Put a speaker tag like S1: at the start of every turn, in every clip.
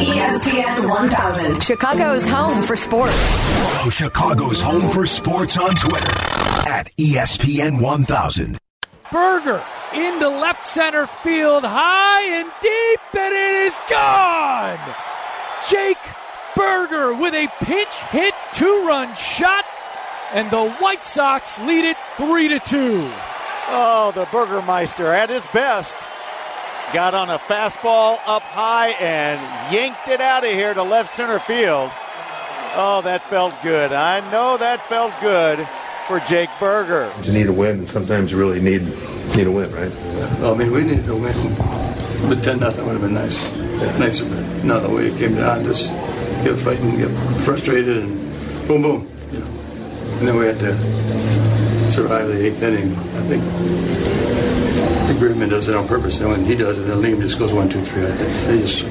S1: ESPN 1000, Chicago's home for sports.
S2: Follow Chicago's home for sports on Twitter at ESPN 1000.
S3: Burger into left center field, high and deep, and it is gone. Jake Burger with a pinch hit two-run shot, and the White Sox lead it three to two.
S4: Oh, the Burgermeister at his best. Got on a fastball up high and yanked it out of here to left center field. Oh, that felt good. I know that felt good for Jake Burger.
S5: You need a win, and sometimes you really need need a win, right?
S6: Well, I mean, we needed a win, but 10 nothing would have been nice. Nicer, but not the way it came down. Just get fighting, get frustrated, and boom, boom. You know, and then we had to survive the eighth inning. I think I does it on purpose. And when he does it, then Liam just goes one, two, three. I think They just,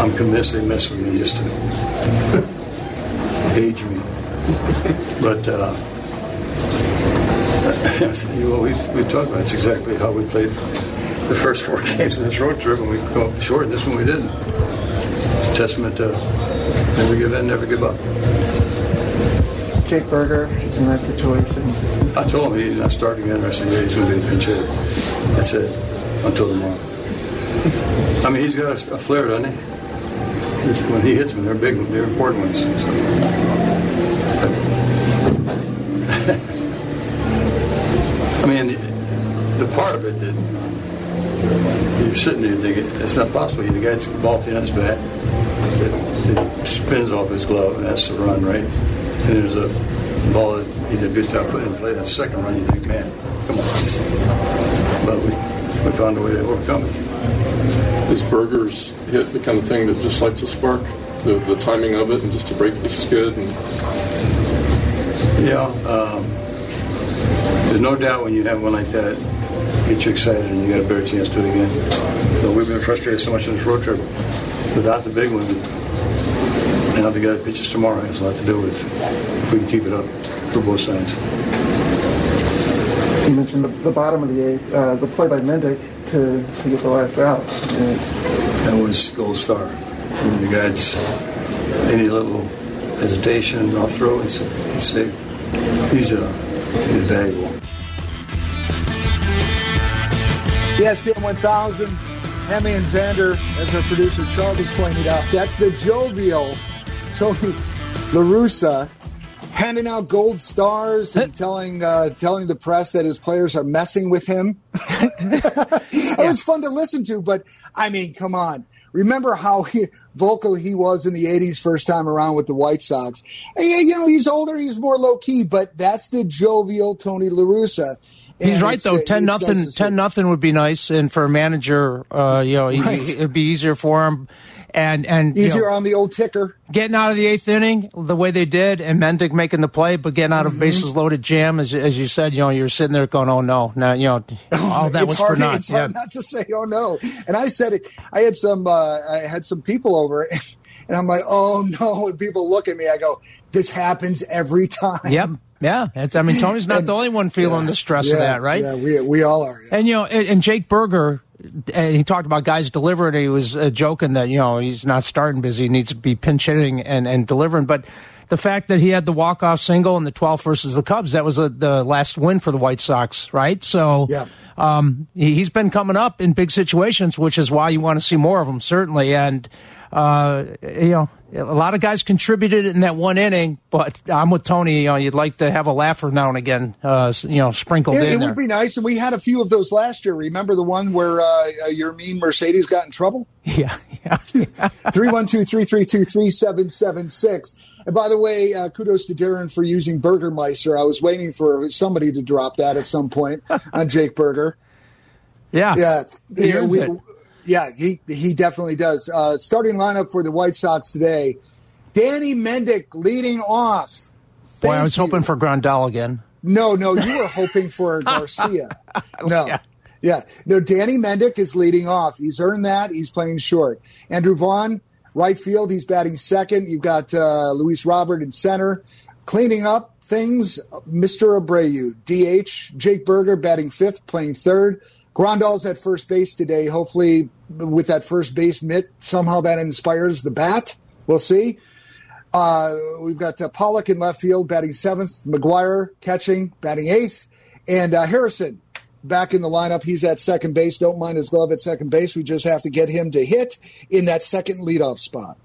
S6: I'm convinced they mess with me just to age me. But. uh Yes, you always we talked about it's exactly how we played the first four games in this road trip, and we come up short. And this one we didn't. It's a testament to never give in, never give up.
S7: Jake Burger in that situation.
S6: I told him he's not starting again I said, of the year. He's going to be a pinch hitter. That's it until tomorrow. I mean, he's got a, a flair, doesn't he? When he hits them, they're big, they're important ones. So. I mean, the part of it that you're sitting there thinking, it's not possible. The guy's ball to his bat, it, it spins off his glove, and that's the run, right? And there's a ball that he did a good job putting in play. That second run, you think, man, come on. But we, we found a way to overcome it.
S8: Is Burger's hit the kind of thing that just lights a spark? The, the timing of it and just to break the skid and
S6: Yeah, um, there's no doubt when you have one like that, it gets you excited and you got a better chance to do it again. So we've been frustrated so much on this road trip without the big one. Now the guy that pitches tomorrow has a lot to do with if we can keep it up for both sides.
S7: You mentioned the, the bottom of the eighth, uh, the play by Mendick to, to get the last out.
S6: That was gold star. I mean, the guy's any little hesitation off throw, he's, he's safe. He's, uh, he's valuable.
S9: ESPN 1000, Hanley and Xander, as our producer Charlie pointed out, that's the jovial Tony LaRussa handing out gold stars and telling uh, telling the press that his players are messing with him. it was fun to listen to, but I mean, come on. Remember how he, vocal he was in the 80s first time around with the White Sox. And, you know, he's older, he's more low key, but that's the jovial Tony LaRussa.
S10: He's right though.
S9: uh,
S10: Ten nothing.
S9: nice
S10: ten nothing would be nice, and for a manager, uh, you know, he-
S9: Right.
S10: it'd be easier for him. And and you
S9: Easier
S10: know,
S9: on the old ticker.
S10: getting out of the eighth inning the way they did, and Mendick making the play, but getting out
S9: Mm-hmm.
S10: of bases loaded jam, as as you said, you know, you're sitting there going, "Oh no, now you know, all that was
S9: hard,
S10: for naught."
S9: It's hard not to say, "Oh no!" And I said it. I had some. Uh, I had some people over, and I'm like, "Oh no!" And people look at me. I go, "This happens every time."
S10: Yep. Yeah. It's, I mean, Tony's not the only one feeling the stress
S9: yeah,
S10: of that, right?
S9: Yeah, we we all are.
S10: And you know, and, and Jake Burger, and he talked about guys delivering. He was uh, joking that you know he's not starting busy; he needs to be pinch hitting and and delivering. But the fact that he had the walk off single in the 12th versus the Cubs, that was uh the last win for the White Sox, right? So
S9: Yeah.
S10: um, he, he's been coming up in big situations, which is why you want to see more of him, certainly. And uh, you know, a lot of guys contributed in that one inning, but I'm with Tony. You know, you'd like to have a laugher now and again, uh, you know, sprinkled
S9: It,
S10: in
S9: it
S10: there.
S9: would be nice, and we had a few of those last year. Remember the one where uh, uh, your mean Mercedes got in trouble?
S10: yeah, yeah.
S9: 312-332-3776. And by the way, uh, kudos to Darren for using Burgermeister. I was waiting for somebody to drop that at some point on Jake Burger.
S10: Yeah.
S9: Yeah,
S10: He
S9: yeah,
S10: earns
S9: we-. Yeah, he he definitely does. Uh, starting lineup for the White Sox today: Danny Mendick leading off.
S10: Boy, I was
S9: you.
S10: hoping for Grandal again.
S9: No, no, you were hoping for Garcia. No. Yeah. No, Danny Mendick is leading off. He's earned that. He's playing short. Andrew Vaughn, right field. He's batting second. You've got uh, Luis Robert in center. Cleaning up things, Mr. Abreu. DH, Jake Burger batting fifth, playing third. Grandal's at first base today. Hopefully, with that first base mitt, somehow that inspires the bat. We'll see. Uh, we've got uh, Pollock in left field batting seventh, McGuire catching, batting eighth, and uh, Harrison back in the lineup. He's at second base. Don't mind his glove at second base. We just have to get him to hit in that second leadoff spot.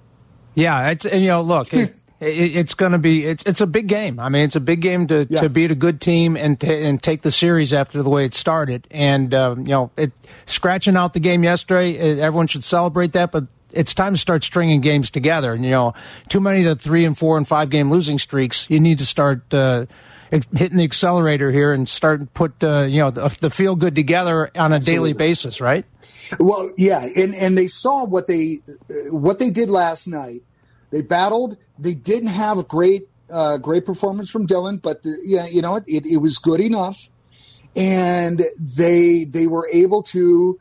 S10: Yeah, it's and, you know, look, it, it's going to be it's it's a big game. I mean, it's a big game to,
S9: Yeah.
S10: to beat a good team and to, and take the series after the way it started. And um, you know, it scratching out the game yesterday, eh, everyone should celebrate that, but. It's time to start stringing games together. And, you know, too many of the three and four and five game losing streaks. You need to start uh, hitting the accelerator here and start put uh, you know the, the feel good together on a daily basis, right?
S9: Well, yeah, and and they saw what they what they did last night. They battled. They didn't have a great uh, great performance from Dylan, but the, yeah, you know what? It, it was good enough, and they they were able to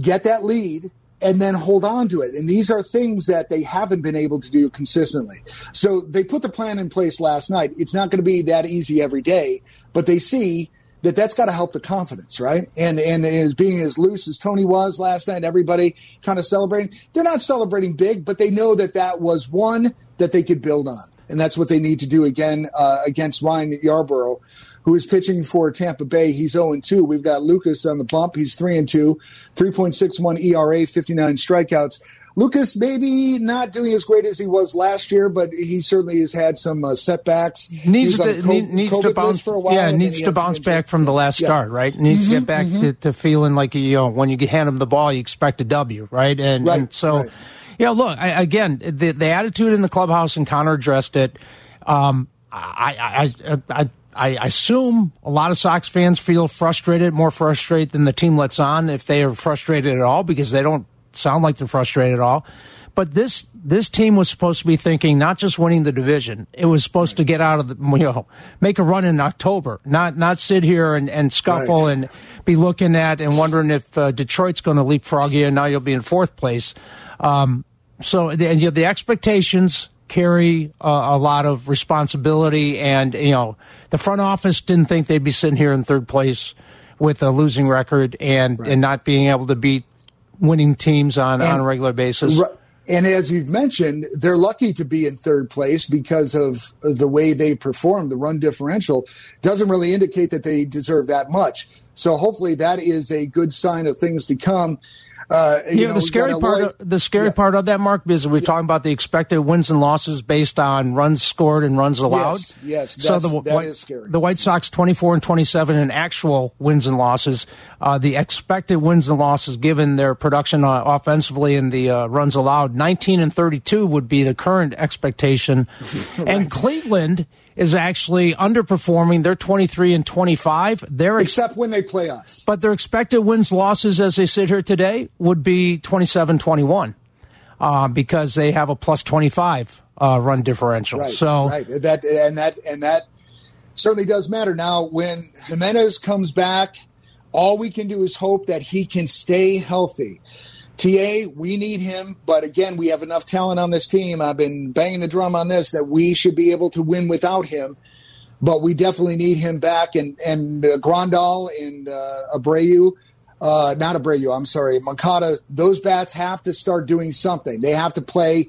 S9: get that lead and then hold on to it. And these are things that they haven't been able to do consistently. So they put the plan in place last night. It's not going to be that easy every day, but they see that that's got to help the confidence, right? And and as being as loose as Tony was last night, everybody kind of celebrating. They're not celebrating big, but they know that that was one that they could build on, and that's what they need to do again uh, against Ryan Yarbrough, who is pitching for Tampa Bay. He's 0 and 2. We've got Lucas on the bump. He's 3 and 2, 3.61 ERA, 59 strikeouts. Lucas maybe not doing as great as he was last year, but he certainly has had some uh, setbacks.
S10: needs to
S9: co-
S10: needs
S9: COVID
S10: to bounce
S9: for a while.
S10: Yeah, needs to bounce back from the last
S9: Yeah.
S10: start, right? Needs to get
S9: Mhm,
S10: back
S9: mhm.
S10: to, to feeling like you know when you hand him the ball, you expect a W, right? And,
S9: Right,
S10: and so,
S9: right.
S10: you know, look I, again, the the attitude in the clubhouse, and Connor addressed it. Um, I, I, I, I I assume a lot of Sox fans feel frustrated, more frustrated than the team lets on, if they are frustrated at all, because they don't sound like they're frustrated at all. But this this team was supposed to be thinking not just winning the division; it was supposed to get out of the you know make a run in October, not not sit here and, and scuffle
S9: Right.
S10: and be looking at and wondering if uh, Detroit's going to leapfrog you and now you'll be in fourth place. Um, so the, you know, the expectations carry uh, a lot of responsibility, and you know the front office didn't think they'd be sitting here in third place with a losing record and and not being able to beat winning teams on, on a regular basis.
S9: And as you've mentioned, they're lucky to be in third place because of uh, the way they perform. The run differential doesn't really indicate that they deserve that much. So hopefully that is a good sign of things to come. Uh,
S10: You, know, the scary part, of, the scary
S9: Yeah.
S10: part of that, Mark, is we're talking about the expected wins and losses based on runs scored and runs allowed.
S9: Yes, yes,
S10: so the
S9: that
S10: White,
S9: is scary.
S10: The White Sox twenty four and twenty seven in actual wins and losses. Uh, the expected wins and losses, given their production uh, offensively and the uh, runs allowed, nineteen and thirty two would be the current expectation. And Cleveland is actually underperforming. They're twenty three and twenty five. They're ex-
S9: Except when they play us.
S10: but their expected wins losses as they sit here today would be 27 21 uh, because they have a plus 25 uh, run differential.
S9: Right.
S10: so,
S9: right. That and that and that certainly does matter. Now, when Jimenez comes back, all we can do is hope that he can stay healthy. TA, we need him, but again, we have enough talent on this team. I've been banging the drum on this that we should be able to win without him. But we definitely need him back, and and uh, Grandal and uh, Abreu, uh, not Abreu, I'm sorry, Moncada. Those bats have to start doing something. They have to play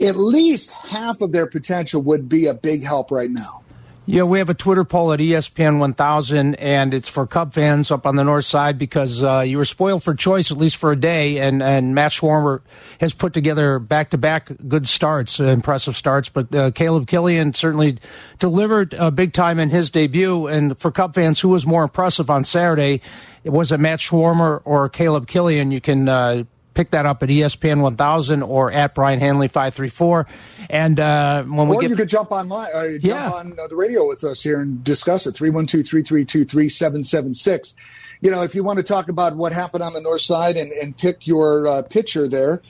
S9: at least half of their potential would be a big help right now.
S10: Yeah, we have a Twitter poll at ESPN 1000, and it's for Cub fans up on the north side because uh, you were spoiled for choice at least for a day, and, and Matt Swarmer has put together back to back good starts, uh, impressive starts. But uh, Caleb Killian certainly delivered uh, big time in his debut. And for Cub fans, who was more impressive on Saturday? It was it Matt Swarmer or Caleb Killian? You can. Pick that up at ESPN 1000 or at Brian Hanley 534. And uh, when we
S9: or
S10: get
S9: you could jump online, uh, jump
S10: Yeah.
S9: on uh, the radio with us here and discuss it. 312-332-3776. You know, if you want to talk about what happened on the north side and, and pick your uh, picture there,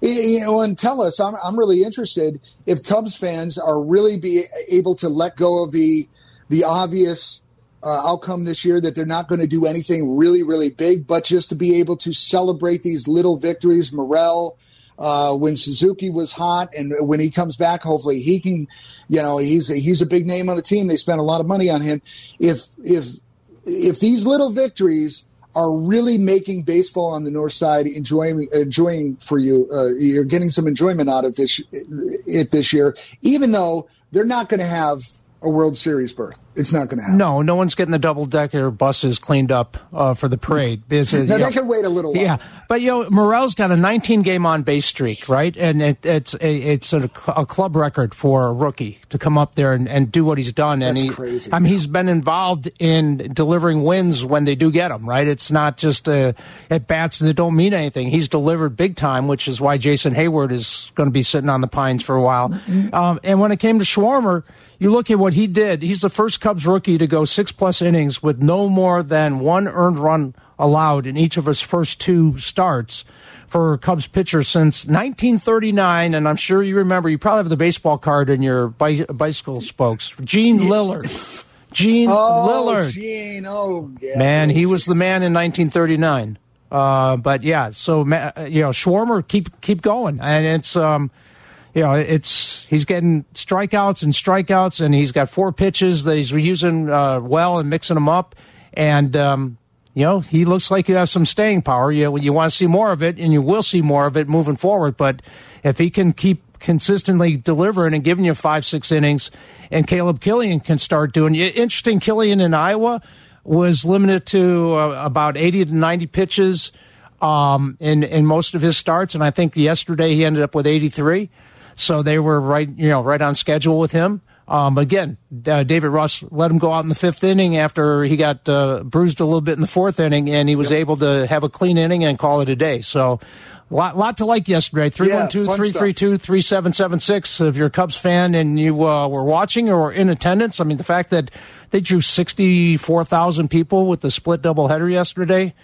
S9: you know, and tell us. I'm, I'm really interested if Cubs fans are really be able to let go of the the obvious uh, outcome this year that they're not going to do anything really, really big, but just to be able to celebrate these little victories. Morel, uh, when Suzuki was hot, and when he comes back, hopefully he can. You know, he's a, he's a big name on the team. They spent a lot of money on him. If if if these little victories are really making baseball on the north side enjoying enjoying for you. Uh, you're getting some enjoyment out of this it this year, even though they're not going to have a World Series berth. It's not going to happen.
S10: No, no one's getting the double decker buses cleaned up uh, for the parade. Because,
S9: no,
S10: you
S9: they
S10: know,
S9: can wait a little while.
S10: Yeah, but you know, Morel's got a 19 game on base streak, right? And it, it's a, it's a, a club record for a rookie to come up there and, and do what he's done. And he,
S9: crazy.
S10: I mean, he's been involved in delivering wins when they do get them, right? It's not just uh, at bats that don't mean anything. He's delivered big time, which is why Jason Heyward is going to be sitting on the pines for a while.
S9: Mm-hmm.
S10: Um, and when it came to Swarmer, you look at what he did. He's the first Cubs rookie to go six plus innings with no more than one earned run allowed in each of his first two starts for Cubs pitcher since 1939. And I'm sure you remember, you probably have the baseball card in your bi- bicycle spokes. Gene Lillard. Gene
S9: Oh,
S10: Lillard.
S9: Gene. Oh, yeah.
S10: Man, he was the man in 1939. Uh, but yeah, so you know, Swarmer keep keep going, and it's um, you know, it's he's getting strikeouts and strikeouts, and he's got four pitches that he's using uh, well and mixing them up, and um, you know, he looks like he has some staying power. You you want to see more of it, and you will see more of it moving forward. But if he can keep consistently delivering and giving you five six innings, and Caleb Killian can start doing interesting. Killian in Iowa was limited to uh, about 80 to 90 pitches um, in in most of his starts, and I think yesterday he ended up with 83. So they were right, you know, right on schedule with him. Um, again, uh, David Ross let him go out in the fifth inning after he got uh, bruised a little bit in the fourth inning, and he was able to have a clean inning and call it a day. So, lot, lot to like yesterday. 312 332 3776. If you're a Cubs fan and you uh, were watching or in attendance, I mean, the fact that they drew 64,000 people with the split doubleheader yesterday.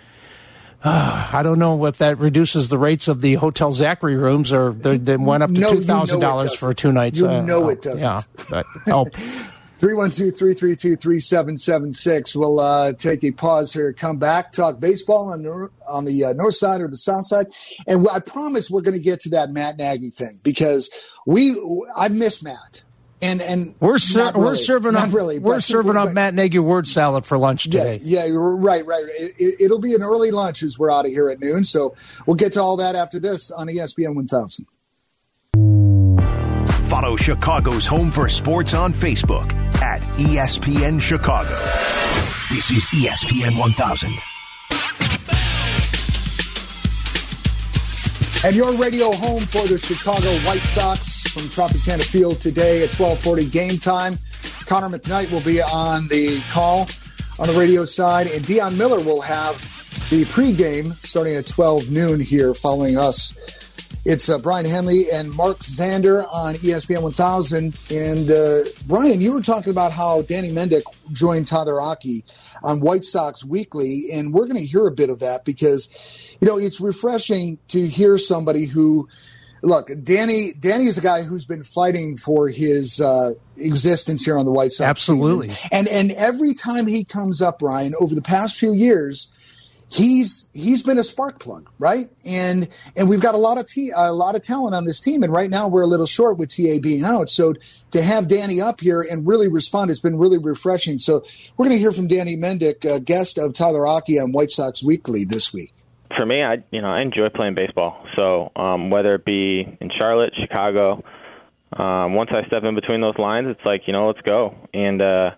S10: Uh, I don't know if that reduces the rates of the Hotel Zachary rooms or they, they went up to
S9: No, you know it
S10: $2,000 for
S9: doesn't.
S10: two nights.
S9: You
S10: Uh,
S9: know
S10: uh,
S9: it doesn't.
S10: Yeah, but oh,
S9: 312-332-3776. We'll uh, take a pause here, come back, talk baseball on, the- on the uh, north side or the south side. And I promise we're going to get to that Matt Nagy thing because we I miss Matt. And and
S10: we're ser-
S9: not
S10: we're serving
S9: not
S10: up
S9: really,
S10: we're
S9: but-
S10: serving up Matt Nagy word salad for lunch
S9: Yes,
S10: today.
S9: yeah, you're right, right. It, it, will be an early lunch as we're out of here at noon. So we'll get to all that after this on ESPN 1000.
S2: Follow Chicago's Home for Sports on Facebook at ESPN Chicago. This is ESPN 1000.
S9: And your radio home for the Chicago White Sox from Tropicana Field today at 1240 game time. Connor McKnight will be on the call on the radio side, and Dion Miller will have the pregame starting at 12 noon here following us. It's uh, Brian Hanley and Mark Zander on ESPN 1000. And uh, Brian, you were talking about how Danny Mendick joined Tyler Aki on White Sox Weekly, and we're going to hear a bit of that because, you know, it's refreshing to hear somebody who, look, Danny. Danny is a guy who's been fighting for his uh, existence here on the White Sox.
S10: Absolutely.
S9: team. and and every time he comes up, Brian, over the past few years he's he's been a spark plug, right? And and we've got a lot of t- a lot of talent on this team, and right now we're a little short with Ta being out. So to have Danny up here and really respond has been really refreshing. So we're going to hear from Danny Mendick, uh, guest of Tyler Aki on White Sox Weekly this week.
S11: For me, I you know I enjoy playing baseball. So um, whether it be in Charlotte, Chicago, um, once I step in between those lines, it's like you know let's go and. uh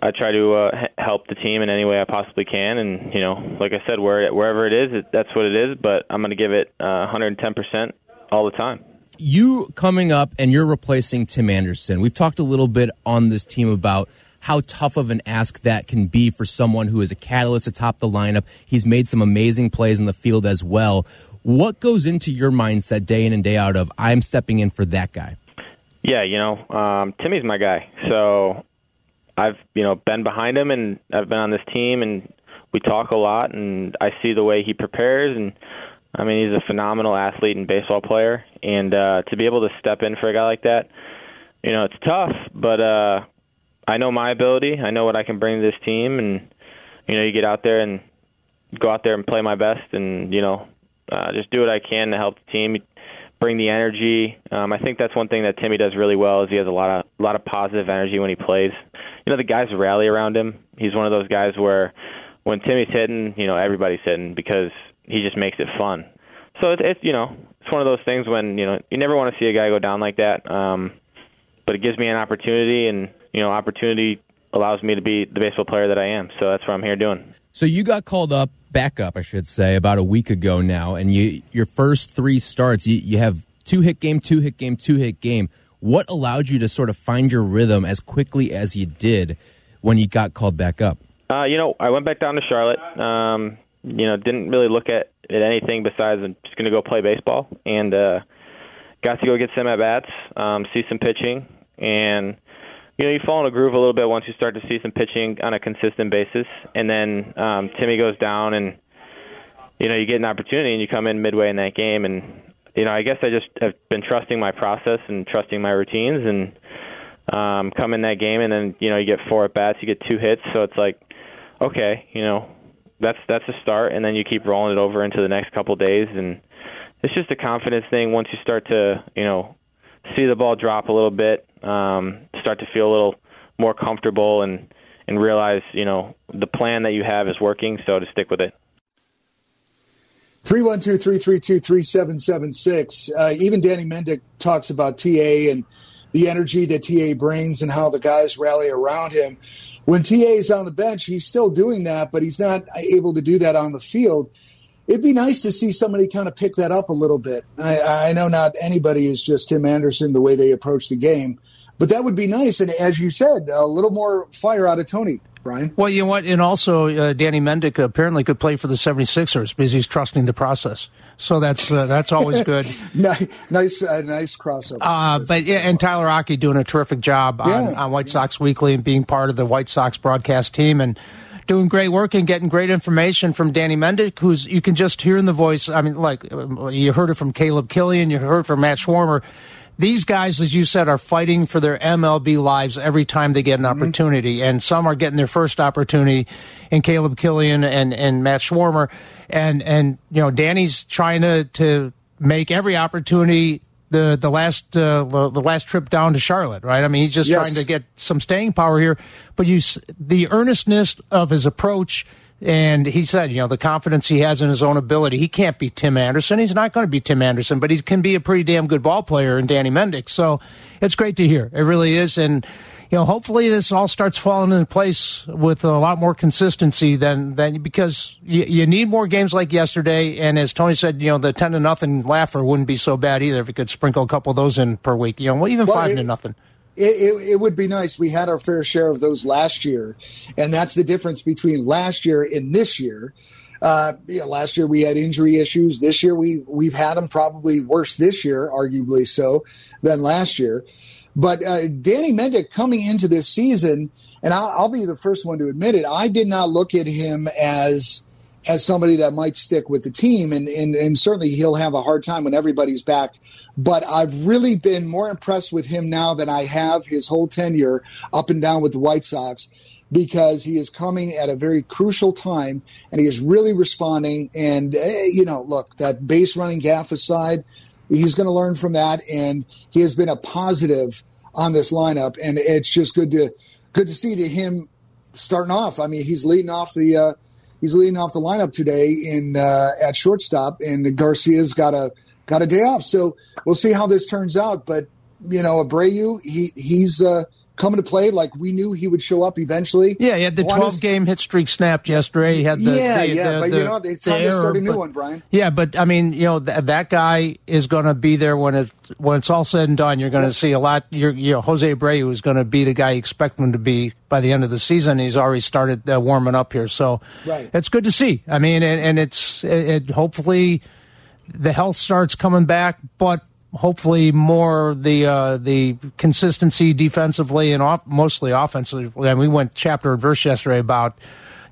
S11: I try to uh, help the team in any way I possibly can, and you know, like I said, where wherever it is, it, that's what it is. But I'm going to give it uh, 110% all the time.
S12: You coming up and you're replacing Tim Anderson. We've talked a little bit on this team about how tough of an ask that can be for someone who is a catalyst atop the lineup. He's made some amazing plays in the field as well. What goes into your mindset day in and day out of I'm stepping in for that guy?
S11: Yeah, you know, um, Timmy's my guy. So I've you know been behind him, and I've been on this team, and we talk a lot, and I see the way he prepares, and I mean he's a phenomenal athlete and baseball player, and uh, to be able to step in for a guy like that, you know, it's tough, but uh, I know my ability, I know what I can bring to this team, and you know, you get out there and go out there and play my best, and you know, uh, just do what I can to help the team bring the energy. Um, I think that's one thing that Timmy does really well is he has a lot of a lot of positive energy when he plays. You know, the guys rally around him. He's one of those guys where when Timmy's hitting, you know, everybody's hitting because he just makes it fun. So it's, it's you know, it's one of those things when you know you never want to see a guy go down like that. Um, but it gives me an opportunity, and you know, opportunity allows me to be the baseball player that I am. So that's what I'm here doing.
S12: So you got called up, back up, I should say, about a week ago now, and you your first three starts, you, you have two hit game, two hit game, two hit game. What allowed you to sort of find your rhythm as quickly as you did when you got called back up?
S11: Uh, you know, I went back down to Charlotte. Um, you know, didn't really look at, at anything besides I'm just going to go play baseball, and uh, got to go get some at bats, um, see some pitching, and you know, you fall in a groove a little bit once you start to see some pitching on a consistent basis, and then um, Timmy goes down, and you know, you get an opportunity, and you come in midway in that game, and you know, I guess I just have been trusting my process and trusting my routines, and um, come in that game, and then you know, you get four at bats, you get two hits, so it's like, okay, you know, that's that's a start, and then you keep rolling it over into the next couple days, and it's just a confidence thing. Once you start to, you know, see the ball drop a little bit, um, start to feel a little more comfortable, and and realize, you know, the plan that you have is working, so to stick with it.
S9: 312 332 3776. Uh, even Danny Mendick talks about TA and the energy that TA brings and how the guys rally around him. When TA is on the bench, he's still doing that, but he's not able to do that on the field. It'd be nice to see somebody kind of pick that up a little bit. I, I know not anybody is just Tim Anderson the way they approach the game, but that would be nice. And as you said, a little more fire out of Tony. Brian?
S10: Well, you know what? And also, uh, Danny Mendick apparently could play for the 76ers because he's trusting the process. So that's uh, that's always good.
S9: nice, nice, uh, nice crossover.
S10: Uh, but yeah, and Tyler Aki doing a terrific job on,
S9: Yeah.
S10: on White Sox Weekly and being part of the White Sox broadcast team and doing great work and getting great information from Danny Mendick, who's you can just hear in the voice. I mean, like uh, you heard it from Caleb Killian, you heard it from Matt Swarmer. These guys, as you said, are fighting for their MLB lives every time they get an opportunity, and some are getting their first opportunity in Caleb Killian and, and Matt Swarmer, and and you know Danny's trying to to make every opportunity the the last uh, the the last trip down to Charlotte, right? I mean, he's just
S9: Yes.
S10: trying to get some staying power here, but you the earnestness of his approach. And he said, you know, the confidence he has in his own ability. He can't be Tim Anderson. He's not going to be Tim Anderson, but he can be a pretty damn good ball player in Danny Mendick. So it's great to hear. It really is. And, you know, hopefully this all starts falling into place with a lot more consistency than, than because you, you need more games like yesterday. And as Tony said, you know, the 10 to nothing laugher wouldn't be so bad either if you could sprinkle a couple of those in per week. You know, well, even
S9: Well,
S10: five
S9: it-
S10: to nothing.
S9: It, it, it would be nice. We had our fair share of those last year, and that's the difference between last year and this year. Uh, yeah, last year we had injury issues. This year we we've had them probably worse this year, arguably so, than last year. But uh, Danny Mendick coming into this season, and I'll, I'll be the first one to admit it. I did not look at him as as somebody that might stick with the team, and, and and certainly he'll have a hard time when everybody's back. But I've really been more impressed with him now than I have his whole tenure up and down with the White Sox because he is coming at a very crucial time and he is really responding. And eh, you know, look, that base running gaff aside, he's going to learn from that, and he has been a positive on this lineup, and it's just good to good to see to him starting off. I mean, he's leading off the uh, he's leading off the lineup today in uh, at shortstop, and Garcia's got a got a day off. So we'll see how this turns out. But you know, Abreu, he he's uh, coming to play like we knew he would show up eventually.
S10: Yeah, he had the
S9: Juan
S10: 12
S9: is-
S10: game hit streak snapped yesterday. He had the,
S9: yeah,
S10: the-
S9: yeah,
S10: the-
S9: but
S10: the-
S9: you know, it's time to start a new
S10: but-
S9: one, Brian.
S10: Yeah, but I mean, you know, th- that guy is going to be there when it's when it's all said and done. You're going to see a lot. You're, you know, Jose Abreu is going to be the guy you expect him to be by the end of the season. He's already started uh, warming up here, so
S9: Right.
S10: it's good to see. I mean, and, and it's it, it hopefully the health starts coming back, but hopefully more the uh, the consistency defensively and off, mostly offensively. And we went chapter and verse yesterday about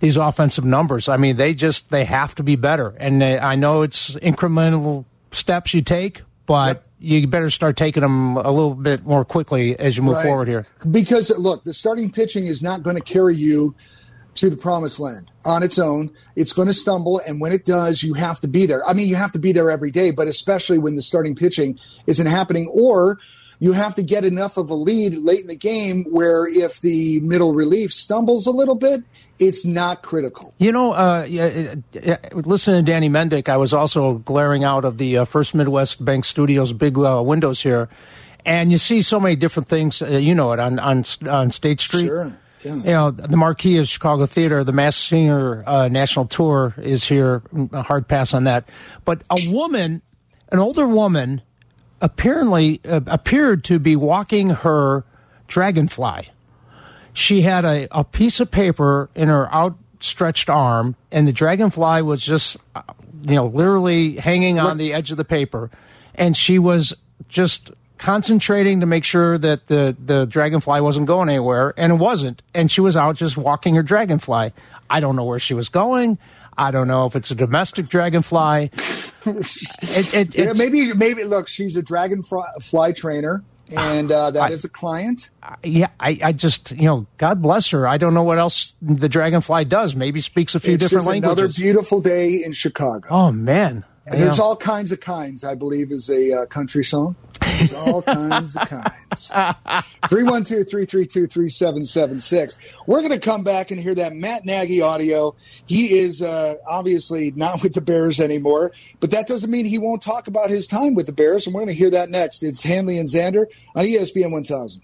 S10: these offensive numbers. I mean, they just they have to be better. And uh, I know it's incremental steps you take, but you better start taking them a little bit more quickly as you move
S9: Right.
S10: forward here.
S9: Because look, the starting pitching is not going to carry you to the promised land on its own. It's going to stumble, and when it does, you have to be there. I mean, you have to be there every day, but especially when the starting pitching isn't happening, or you have to get enough of a lead late in the game where if the middle relief stumbles a little bit, it's not critical.
S10: You know, uh, yeah, yeah, listening to Danny Mendick, I was also glaring out of the uh, First Midwest Bank Studios big uh, windows here, and you see so many different things. Uh, you know it on on on State Street.
S9: Sure.
S10: You know, the marquee of Chicago Theater, the Masked Singer uh, National Tour is here. A hard pass on that. But a woman, an older woman, apparently uh, appeared to be walking her dragonfly. She had a, a piece of paper in her outstretched arm, and the dragonfly was just, uh, you know, literally hanging on the edge of the paper. And she was just concentrating to make sure that the, the dragonfly wasn't going anywhere, and it wasn't. And she was out just walking her dragonfly. I don't know where she was going. I don't know if it's a domestic dragonfly.
S9: it, it, yeah, maybe, maybe. Look, she's a dragonfly trainer, and uh, that
S10: I-
S9: is a client.
S10: yeah, I, I just, you know, God bless her. I don't know what else the dragonfly does. Maybe speaks a few
S9: it's
S10: different
S9: just another beautiful day in Chicago.
S10: oh man,
S9: And There's all kinds of kinds, I believe, is a uh, country song. There's all kinds of kinds. 312 332 3776. We're going to come back and hear that Matt Nagy audio. He is uh, obviously not with the Bears anymore, but that doesn't mean he won't talk about his time with the Bears. And we're going to hear that next. It's Hanley and Xander on ESPN 1000.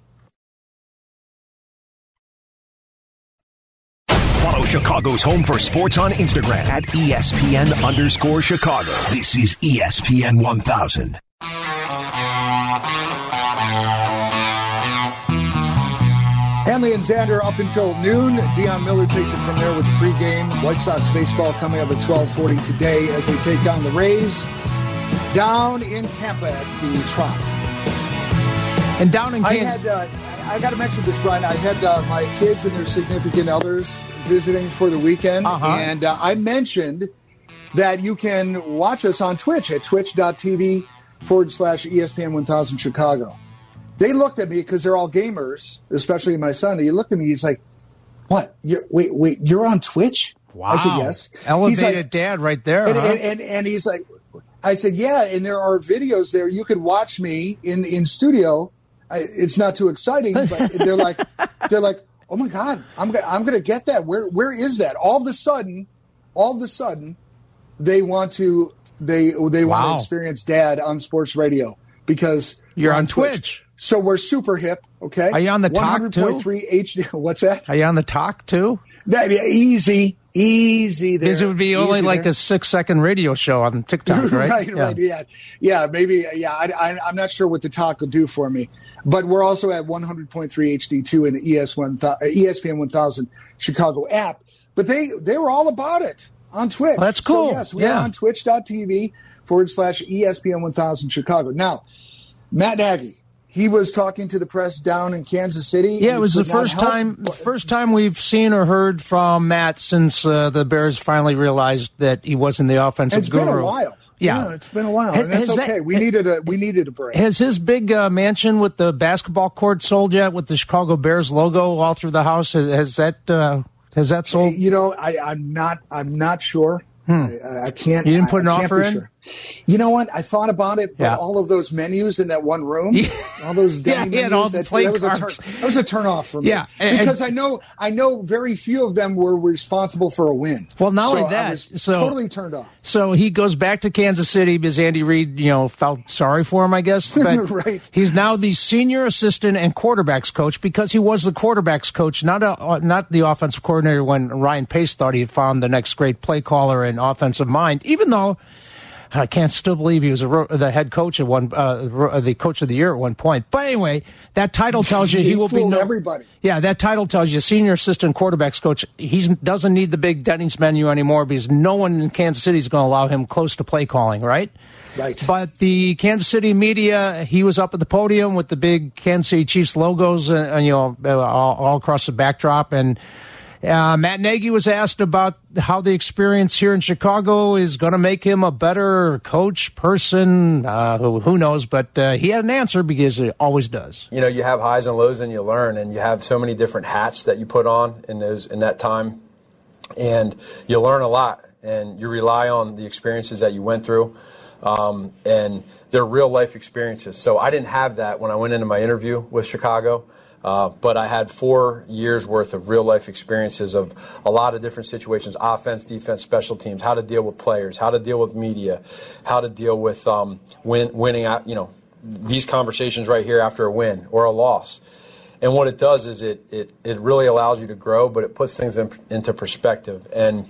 S2: Follow Chicago's Home for Sports on Instagram at ESPN underscore Chicago. This is ESPN 1000.
S9: Hanley and Xander up until noon. Dion Miller takes it from there with the pregame. White Sox baseball coming up at 1240 today as they take down the Rays down in Tampa at the Trop.
S10: And down in
S9: I
S10: Kansas.
S9: had, uh, I got to mention this, Brian. I had uh, my kids and their significant others visiting for the weekend,
S10: Uh-huh.
S9: and uh, I mentioned that you can watch us on Twitch at twitch.tv forward slash ESPN 1000 Chicago. They looked at me because they're all gamers, especially my son. He looked at me. He's like, "What? You're, wait, wait, you're on Twitch?" Wow. I said, "Yes." He's
S10: Elevated
S9: like,
S10: dad right there.
S9: and,
S10: huh?
S9: and, and, and he's like, I said, yeah, and there are videos there. You could watch me in in studio. I, it's not too exciting, but they're like, they're like, oh my god, I'm gonna I'm gonna get that. Where where is that? All of a sudden, all of a sudden, they want to they they want
S10: Wow.
S9: to experience dad on sports radio because
S10: You're
S9: we're
S10: on Twitch.
S9: So we're super hip. Okay,
S10: Are you on the talk, too?
S9: 100.3 HD. What's that?
S10: Are you on the talk too?
S9: That easy, easy. There.
S10: Because it would be only
S9: Easy
S10: like
S9: there.
S10: a six second radio show on TikTok, right?
S9: right,
S10: Yeah.
S9: right, yeah, yeah, maybe, yeah. I, I, I'm not sure what the talk will do for me, but we're also at 100.3 HD2 and ES one uh, ESPN 1000 Chicago app. But they they were all about it on Twitch.
S10: Well, that's cool.
S9: So, yes, we
S10: Yeah.
S9: are on Twitch.tv forward slash ESPN 1000 Chicago. Now, Matt Nagy. He was talking to the press down in Kansas City.
S10: Yeah, it was the first
S9: help
S10: time the first time we've seen or heard from Matt since uh, the Bears finally realized that he wasn't the offensive
S9: It's
S10: guru.
S9: been a while.
S10: Yeah.
S9: it's been a while,
S10: Has-
S9: and that's
S10: has that-
S9: okay. we needed a we needed a break.
S10: Has his big uh, mansion with the basketball court sold yet? With the Chicago Bears logo all through the house, has, has that uh, has that sold?
S9: You know, I, I'm not. I'm not sure. I, I can't.
S10: Hmm. You didn't put an offer in?
S9: Sure. You know what? I thought about it, but
S10: Yeah.
S9: all of those menus in that one room, all those
S10: Yeah,
S9: menus,
S10: all
S9: that, that was a turn,
S10: cards.
S9: that was a turn off for me.
S10: Yeah, and-
S9: because I know I know very few of them were responsible for a win.
S10: Well, not
S9: So
S10: only that, so
S9: totally turned off.
S10: So he goes back to Kansas City because Andy Reid, you know, felt sorry for him, I guess. But
S9: Right.
S10: He's now the senior assistant and quarterbacks coach because he was the quarterbacks coach, not a, not the offensive coordinator when Ryan Pace thought he had found the next great play caller and offensive mind. Even though I can't still believe he was a, ro- the head coach at one, uh, ro- the coach of the year at one point. But anyway, that title tells you he,
S9: He
S10: will be no,
S9: everybody.
S10: Yeah, that title tells you senior assistant quarterbacks coach. He doesn't need the big Denny's menu anymore because no one in Kansas City is going to allow him close to play calling, right?
S9: Right.
S10: But the Kansas City media, he was up at the podium with the big Kansas City Chiefs logos, uh, you know, uh, all, all across the backdrop, and. Uh, Matt Nagy was asked about how the experience here in Chicago is going to make him a better coach, person. Uh, who, who knows? But uh, he had an answer because it always does.
S13: you know you have highs and lows and you learn and you have so many different hats that you put on in those in that time and you learn a lot and you rely on the experiences that you went through um, and they're real life experiences so i didn't have that when i went into my interview with chicago Uh, but I had four years worth of real life experiences of a lot of different situations offense, defense, special teams, how to deal with players, how to deal with media, how to deal with um, win, winning, you know, these conversations right here after a win or a loss. And what it does is it, it, it really allows you to grow, but it puts things in, into perspective. And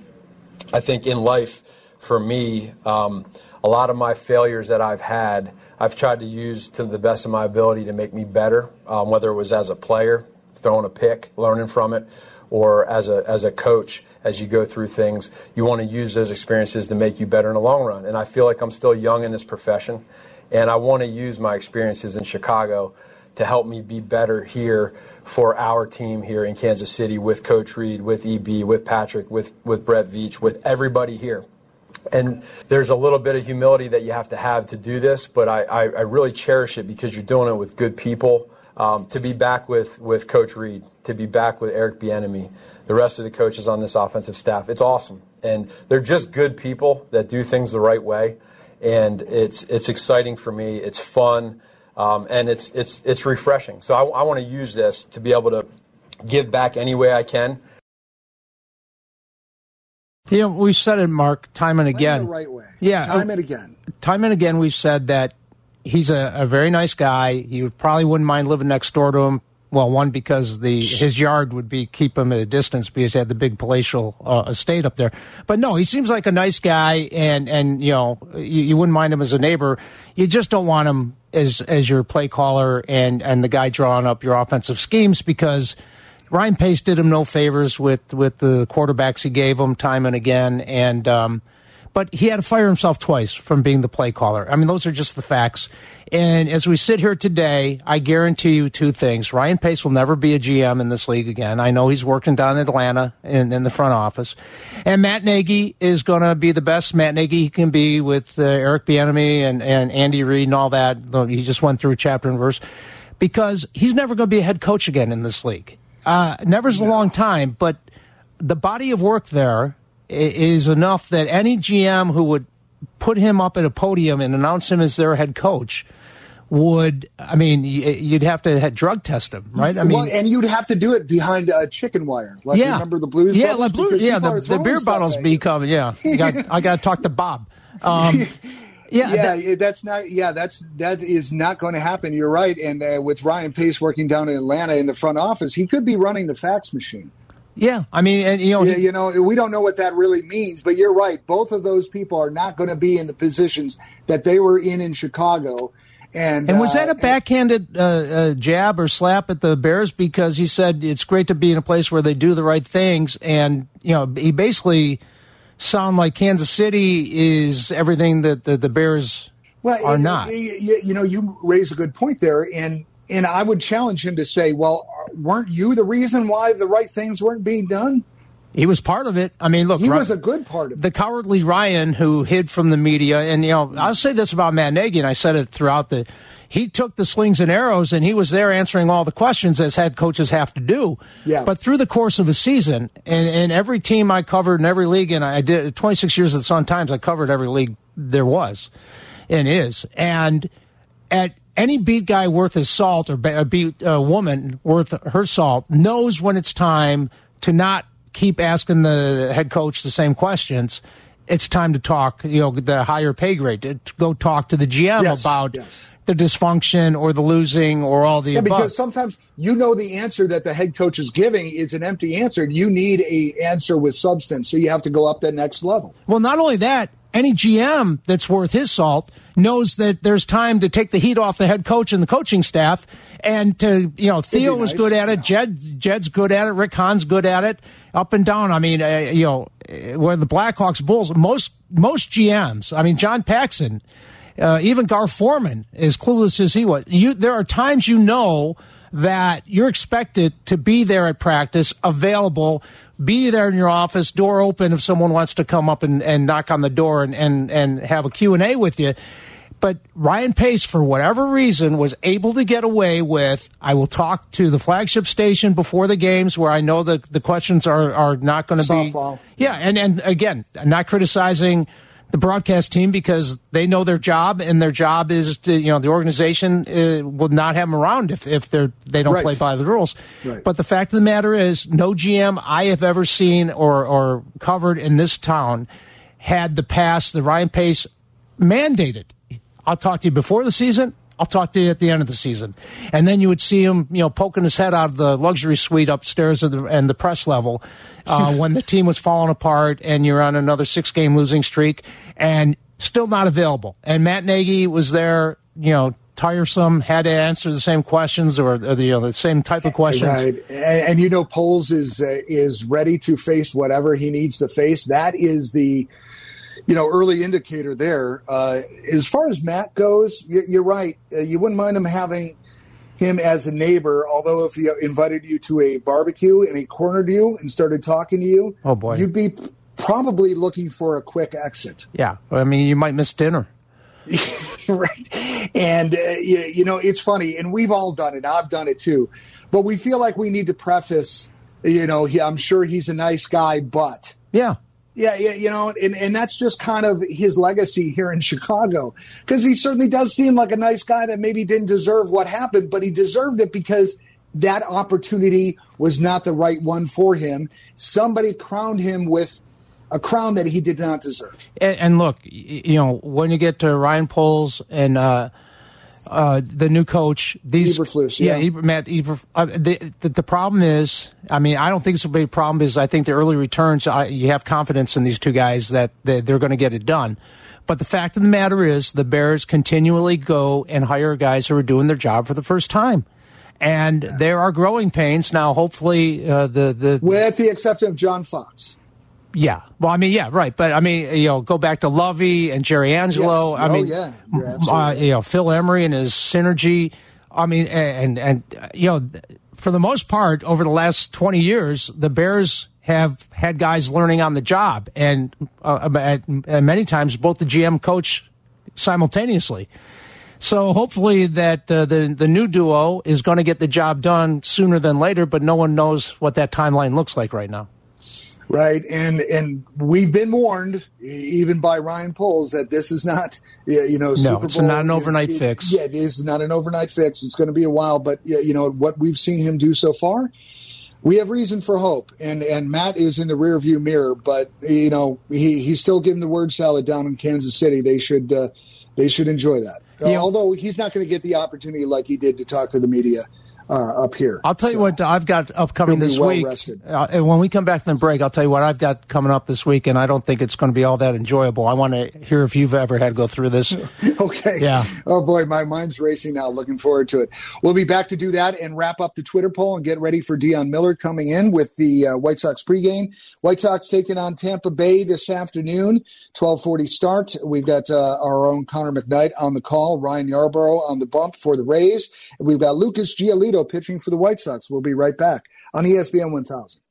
S13: I think in life, for me, um, a lot of my failures that I've had, I've tried to use to the best of my ability to make me better, um, whether it was as a player, throwing a pick, learning from it, or as a, as a coach, as you go through things, you want to use those experiences to make you better in the long run. And I feel like I'm still young in this profession, and I want to use my experiences in Chicago to help me be better here for our team here in Kansas City with Coach Reid, with EB, with Patrick, with, with Brett Veach, with everybody here. And there's a little bit of humility that you have to have to do this, but I, I, I really cherish it because you're doing it with good people. Um, to be back with, with Coach Reid, to be back with Eric Bieniemy, the rest of the coaches on this offensive staff, it's awesome. And they're just good people that do things the right way. And it's, it's exciting for me. It's fun. Um, and it's, it's, it's refreshing. So I, I want to use this to be able to give back any way I can.
S10: You know, we've said it, Mark, time and again.
S9: the right way.
S10: Yeah,
S9: Time and again.
S10: Time and again, we've said that he's a, a very nice guy. You probably wouldn't mind living next door to him. Well, one because the his yard would be keep him at a distance because he had the big palatial uh, estate up there. But no, he seems like a nice guy, and and you know you, you wouldn't mind him as a neighbor. You just don't want him as as your play caller and and the guy drawing up your offensive schemes because Ryan Pace did him no favors with with the quarterbacks he gave him time and again, and um, but he had to fire himself twice from being the play caller. I mean, those are just the facts. And as we sit here today, I guarantee you two things: Ryan Pace will never be a GM in this league again. I know he's working down in Atlanta in, in the front office, and Matt Nagy is going to be the best Matt Nagy he can be with uh, Eric Bieniemy and and Andy Reid and all that. He just went through chapter and verse because he's never going to be a head coach again in this league. Uh, never's a long time, but the body of work there is enough that any GM who would put him up at a podium and announce him as their head coach would, I mean, you'd have to drug test him, right? I mean,
S9: well, and you'd have to do it behind a chicken wire. Like
S10: yeah,
S9: remember the Blues?
S10: Yeah, like Blues. Yeah, the, the beer bottles
S9: at
S10: be coming. Yeah, you got, I got to talk to Bob. Um, yeah,
S9: yeah, it- that's not. Yeah, that's that is not going to happen. You're right. And uh, with Ryan Pace working down in Atlanta in the front office, he could be running the fax machine.
S10: yeah. I mean, and you know,
S9: Yeah, you know, we don't know what that really means, but you're right. Both of those people are not going to be in the positions that they were in in Chicago. And
S10: And was
S9: uh,
S10: that a backhanded uh, uh, jab or slap at the Bears because he said it's great to be in a place where they do the right things, and you know he basically sound like Kansas City is everything that the, the Bears
S9: well,
S10: are
S9: it-
S10: not.
S9: it- You, you know, you raise a good point there, and and I would challenge him to say, well, weren't you the reason why the right things weren't being done?
S10: He was part of it. I mean, look,
S9: He was a good part of it.
S10: the cowardly Ryan who hid from the media, and you know, I'll say this about Matt Nagy, and I said it throughout the. He took the slings and arrows, and he was there answering all the questions as head coaches have to do.
S9: Yeah.
S10: But through the course of a season, and, and every team I covered in every league, and I did 26 years at the Sun Times, I covered every league there was, and is, and at any beat guy worth his salt or be- a beat uh, woman worth her salt knows when it's time to not keep asking the head coach the same questions. It's time to talk, you know, the higher pay grade, to go talk to the GM
S9: Yes,
S10: about
S9: yes.
S10: the dysfunction or the losing or all the
S9: Yeah,
S10: above.
S9: because sometimes you know the answer that the head coach is giving is an empty answer. And you need a answer with substance, so you have to go up that next level.
S10: Well, not only that, any GM that's worth his salt knows that there's time to take the heat off the head coach and the coaching staff, and to you know Theo was
S9: nice,
S10: good at it, Jed Jed's good at it, Rick Hahn's good at it, up and down. I mean, uh, you know, uh, where the Blackhawks Bulls most most GMs. I mean, John Paxson, uh, even Gar Forman, as clueless as he was. You there are times you know that you're expected to be there at practice, available, be there in your office, door open if someone wants to come up and, and knock on the door and, and, and have a Q&A with you. But Ryan Pace, for whatever reason, was able to get away with, I will talk to the flagship station before the games where I know the, the questions are, are not going to be. Yeah, and, and again, not criticizing the broadcast team because they know their job and their job is to you know the organization uh, will not have them around if if they're they don't
S9: Right.
S10: play by the rules.
S9: Right.
S10: But the fact of the matter is, no GM I have ever seen or or covered in this town had the pass the Ryan Pace mandated. I'll talk to you before the season. I'll talk to you at the end of the season, and then you would see him, you know, poking his head out of the luxury suite upstairs the, and the press level uh, when the team was falling apart, and you're on another six-game losing streak, and still not available. And Matt Nagy was there, you know, tiresome, had to answer the same questions or, or the, you know, the same type of questions.
S9: Right, and, and you know, Poles is uh, is ready to face whatever he needs to face. That is the you know early indicator there. Uh, as far as Matt goes, you, you're right. Uh, you wouldn't mind him having him as a neighbor. Although if he invited you to a barbecue and he cornered you and started talking to you,
S10: Oh, boy.
S9: you'd be probably looking for a quick exit.
S10: Yeah, I mean, you might miss dinner.
S9: right. And, uh, you, you know, it's funny, and we've all done it. I've done it too. But we feel like we need to preface, you know, he, I'm sure he's a nice guy, but.
S10: Yeah.
S9: Yeah, yeah, you know, and, and that's just kind of his legacy here in Chicago. Because he certainly does seem like a nice guy that maybe didn't deserve what happened, but he deserved it because that opportunity was not the right one for him. Somebody crowned him with a crown that he did not deserve.
S10: And, and look, you know, when you get to Ryan Poles and uh, uh, the new coach, these
S9: Eberflus,
S10: yeah,
S9: yeah.
S10: Eber, Matt Eber, uh, the, the the problem is, I mean, I don't think it's a big problem. Is I think the early returns, I, you have confidence in these two guys that they, they're going to get it done. But the fact of the matter is, the Bears continually go and hire guys who are doing their job for the first time. And there are growing pains now. Hopefully, uh, the the
S9: With the exception of John Fox.
S10: Yeah. Well, I mean, yeah, right. But I mean, you know, go back to Lovie and Jerry Angelo.
S9: Yes.
S10: I
S9: Oh,
S10: mean,
S9: yeah.
S10: Uh, you know, Phil Emery and his synergy. I mean, and and uh, you know, for the most part, over the last twenty years, the Bears have had guys learning on the job, and uh, at, at many times both the GM coach simultaneously. So hopefully that uh, the the new duo is going to get the job done sooner than later, but no one knows what that timeline looks like right now.
S9: Right? And and we've been warned, even by Ryan Poles, that this is not, you know, Super
S10: it's
S9: Bowl
S10: not an
S9: is-
S10: overnight
S9: it-
S10: fix.
S9: Yeah, it is not an overnight fix. It's going to be a while, but you know what we've seen him do so far. We have reason for hope, and and Matt is in the rearview mirror, but you know he he's still giving the word salad down in Kansas City. They should uh, they should enjoy that. Uh, although he's not going to get the opportunity like he did to talk to the media uh, up here.
S10: I'll tell you what I've got upcoming this
S9: well
S10: week. Uh, and when we come back from the break, I'll tell you what I've got coming up this week, and I don't think it's going to be all that enjoyable. I want to hear if you've ever had to go through this.
S9: Okay.
S10: Yeah.
S9: Oh boy, my mind's racing now. Looking forward to it. We'll be back to do that and wrap up the Twitter poll and get ready for Dion Miller coming in with the uh, White Sox pregame. White Sox taking on Tampa Bay this afternoon, twelve forty start. We've got uh, our own Connor McKnight on the call, Ryan Yarbrough on the bump for the Rays, and we've got Lucas Giolito pitching for the White Sox. We'll be right back on ESPN one thousand.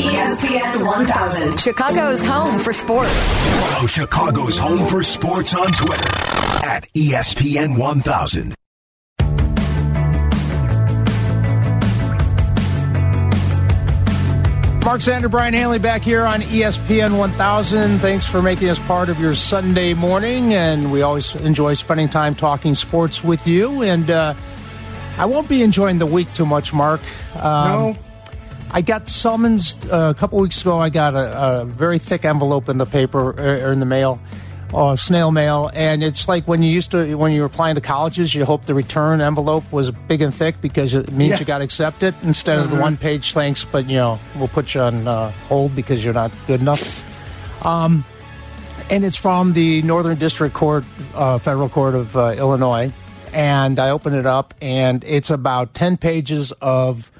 S1: ESPN 1000, Chicago's home for sports.
S2: Follow Chicago's home for sports on Twitter at ESPN 1000.
S10: Mark Sander, Brian Hanley back here on ESPN 1000. Thanks for making us part of your Sunday morning, and we always enjoy spending time talking sports with you. And uh, I won't be enjoying the week too much, Mark. Um,
S9: No.
S10: I got summons uh, a couple weeks ago. I got a, a very thick envelope in the paper or in the mail, uh, snail mail, and it's like when you used to when you were applying to colleges, you hope the return envelope was big and thick because it means
S9: Yeah.
S10: you got accepted instead of the
S9: Uh-huh.
S10: one page thanks, but you know we'll put you on uh, hold because you're not good enough. Um, and it's from the Northern District Court, uh, Federal Court of uh, Illinois. And I open it up, and it's about 10 pages of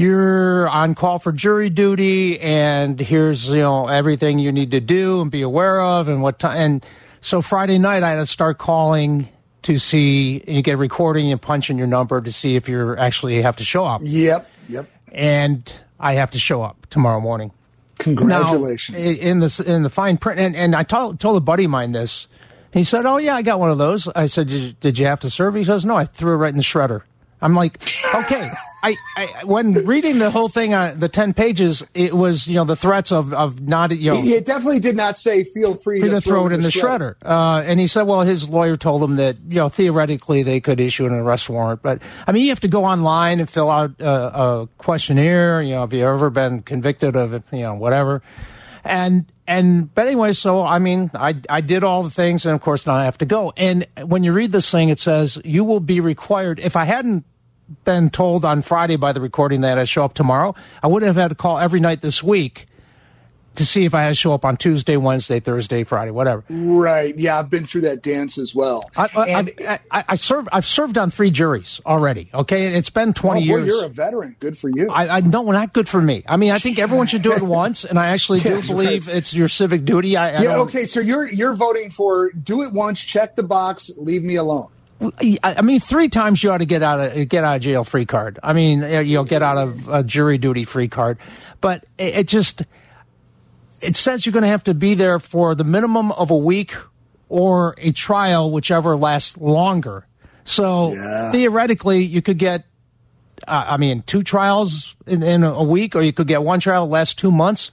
S10: you're on call for jury duty, and here's, you know, everything you need to do and be aware of, and what time. And so Friday night, I had to start calling to see, you get a recording, and punch in your number to see if you're actually have to show up.
S9: Yep. Yep.
S10: And I have to show up tomorrow morning.
S9: Congratulations.
S10: Now, in the in the fine print, and, and I told told a buddy of mine this. He said, "Oh yeah, I got one of those." I said, "Did you, did you have to serve?" He says, "No, I threw it right in the shredder." I'm like, "Okay, I, I when reading the whole thing on the ten pages, it was you know the threats of of not you know.
S9: It definitely did not say feel free,
S10: free
S9: to,
S10: to throw it in the shredder. Uh, and he said, well, his lawyer told him that, you know, theoretically they could issue an arrest warrant. But, I mean, you have to go online and fill out a, a questionnaire. You know, have you ever been convicted of, you know, whatever. And, and, but anyway, so, I mean, I, I did all the things and of course now I have to go. And when you read this thing, it says you will be required, if I hadn't been told on Friday by the recording that I show up tomorrow, I would have had to call every night this week to see if I had to show up on Tuesday, Wednesday, Thursday, Friday, whatever.
S9: Right. Yeah, I've been through that dance as well.
S10: I, I,
S9: And-
S10: I, I, I serve. I've served on three juries already. Okay, and it's been twenty
S9: oh, boy,
S10: years.
S9: you're a veteran. Good for you.
S10: I, I no, not good for me. I mean, I think everyone should do it once, and I actually do believe
S9: right.
S10: it's your civic duty. I, I
S9: yeah. Okay. So you're you're voting for do it once, check the box, leave me alone.
S10: I mean, three times you ought to get out of get out of jail free card. I mean, you'll get out of a jury duty free card, but it, it just it says you're going to have to be there for the minimum of a week or a trial, whichever lasts longer. So theoretically, you could get. Uh, I mean, two trials in, in a week, or you could get one trial last two months.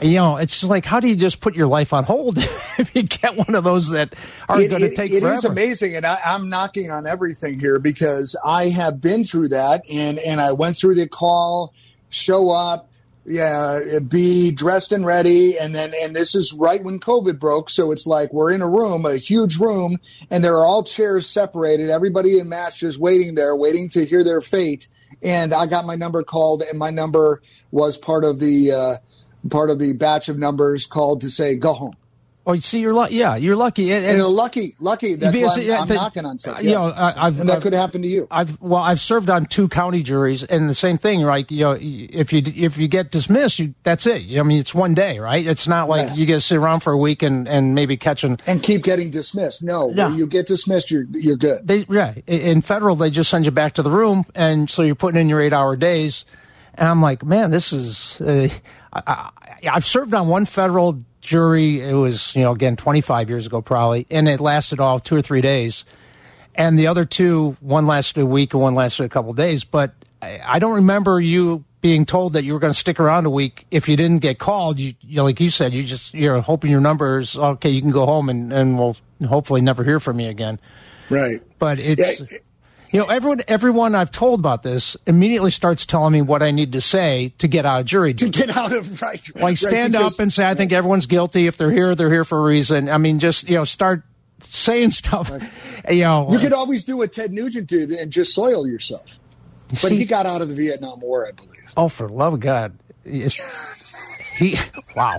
S10: You know, it's like, how do you just put your life on hold if you get one of those that are going to take
S9: it
S10: forever?
S9: is amazing, and I, I'm knocking on everything here because I have been through that, and and I went through the call, show up, yeah, be dressed and ready, and then and this is right when COVID broke, so it's like we're in a room, a huge room, and there are all chairs separated, everybody in masks just waiting there, waiting to hear their fate, and I got my number called, and my number was part of the. Uh, Part of the batch of numbers called to say go home.
S10: Oh, you see, you're lucky. Yeah, you're lucky. And,
S9: And lucky, lucky. That's
S10: Because,
S9: why I'm,
S10: yeah,
S9: I'm
S10: the-
S9: knocking on stuff.
S10: you
S9: yeah.
S10: know, I- I've-
S9: and that
S10: I've-
S9: could happen to you.
S10: I've well, I've served on two county juries, and the same thing. Right? you know, if you if you get dismissed, you, that's it. I mean, it's one day, right? It's not like you get to sit around for a week and and maybe catch an.
S9: And keep getting dismissed. No,
S10: Yeah.
S9: when you get dismissed, you're you're good.
S10: They yeah, in federal they just send you back to the room, and so you're putting in your eight hour days. And I'm like, man, this is. Uh, I, I, I've served on one federal jury. It was you know again 25 years ago probably, and it lasted all two or three days. and the other two, one lasted a week and one lasted a couple of days. But I, I don't remember you being told that you were going to stick around a week if you didn't get called. You, you know, like you said, you just you're hoping your numbers okay. You can go home and and we'll hopefully never hear from you again.
S9: Right.
S10: But it's. You know, everyone, everyone I've told about this immediately starts telling me what I need to say to get out of jury duty.
S9: To get out of right.
S10: Like
S9: right,
S10: stand
S9: because-
S10: up and say, I think everyone's guilty. If they're here, they're here for a reason. I mean, just, you know, start saying stuff. You know,
S9: You could always do what Ted Nugent did and just soil yourself. But he got out of the Vietnam War, I believe.
S10: Oh, for love of God. It's- He, wow.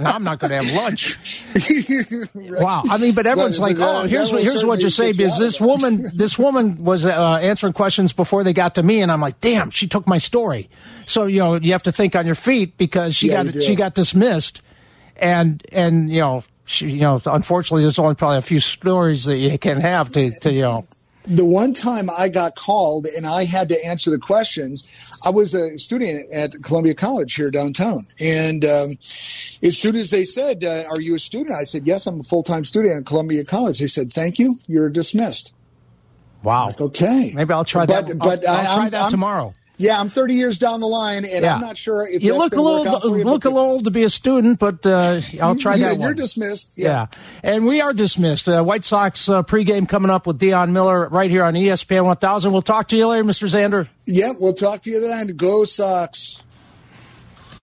S10: Now I'm not going to have lunch. Wow. I mean, but everyone's
S9: But-
S10: like,
S9: but,
S10: oh, here's what, here's what you say
S9: certainly get
S10: because this
S9: out of that.
S10: woman, this woman was uh, answering questions before they got to me, and I'm like, damn, she took my story. So you know, you have to think on your feet because she
S9: Yeah,
S10: got she got dismissed, and and you know, she, you know, unfortunately, there's only probably a few stories that you can have to to you know.
S9: The one time I got called and I had to answer the questions, I was a student at Columbia College here downtown. And um, as soon as they said, uh, Are you a student? I said, Yes, I'm a full time student at Columbia College. They said, Thank you. You're dismissed.
S10: Wow.
S9: Okay.
S10: Maybe I'll try
S9: But-
S10: that.
S9: but
S10: I'll, I'll try that
S9: I'm-
S10: tomorrow.
S9: Yeah, I'm 30 years down the line, and
S10: Yeah.
S9: I'm not sure if
S10: You look a little
S9: you,
S10: look a little old to be a student, but uh, I'll try
S9: Yeah,
S10: that One.
S9: You're dismissed.
S10: Yeah. And we are dismissed. Uh, White Sox uh, pregame coming up with Dion Miller right here on ESPN 1000. We'll talk to you later, Mr. Zander.
S9: Yep, we'll talk to you then. Go Sox.